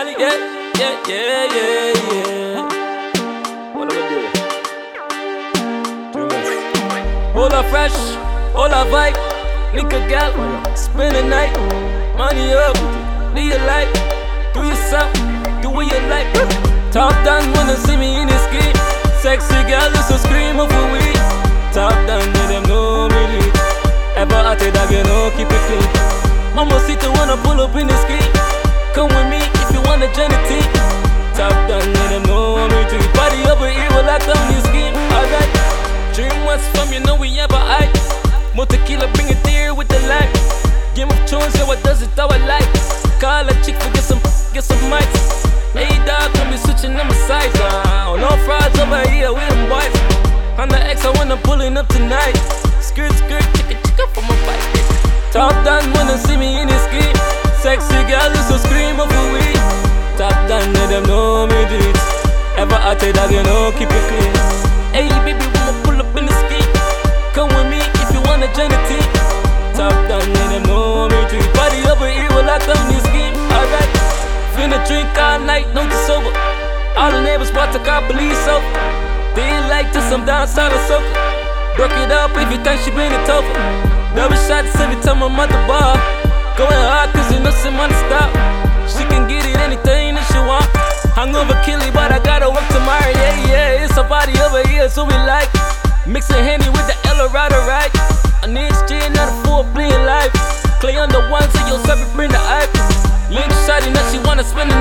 Cali, yeah, yeah, yeah, yeah, yeah. What am I doing? Hold up fresh, hold up vibe, link a gal, spend the night, money up, do you like, do yourself, do what you like. Top down wanna see me in this game, sexy girl, just a scream of a weed. Top down, let them know me. Ever at it, you oh, know, keep it clean. Mama see wanna pull up in this game. Thrones, yeah, what does it how I like. Call a chick for get some, get some mics. Hey dog, come be switching on my sides. Uh, no frauds over here, we them boys. On the X, I wanna pulling up tonight. Skirt, skirt, chicka, chicka for my bike. Top down, wanna see me in this game. Sexy girl, just a scream a weed. Top down, let them know me do it. Ever at it, dog, you know, keep it clean. Hey, baby, drink all night, no just sober. All the neighbors watch the car police over. They like to some down south of soca. Broke it up if you think she bring it over. Double shots every time I'm at the bar. Going hard cause you know some money stop. She can get it anything that she want. Hungover kill it, but I gotta work tomorrow. Yeah, yeah, it's a party over here, so we like. Mixing Henny with the Eldorado, right? An HG, not a full playing life. Clay on the ones, so you'll it, bring the hype. Link shot, now she wanna spend the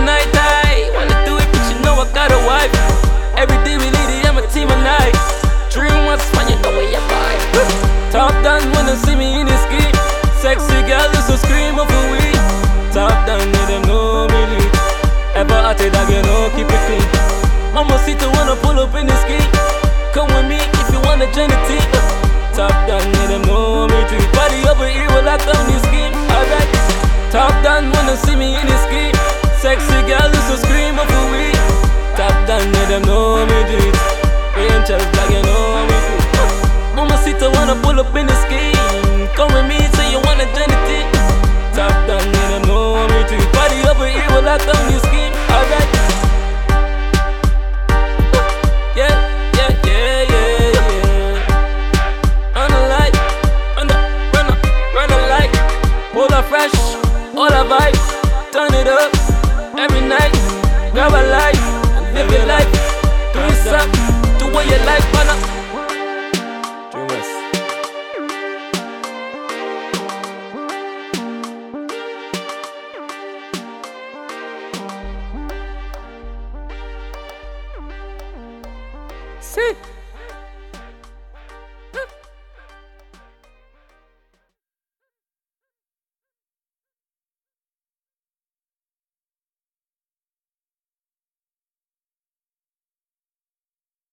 pull up in this game. Come with me if you wanna join the team. Top down, let them know me too. Party over fresh, All up vibe. Turn it up every night. Grab a life, and live your life. Do yourself, do what you like, man. Dreamers. See.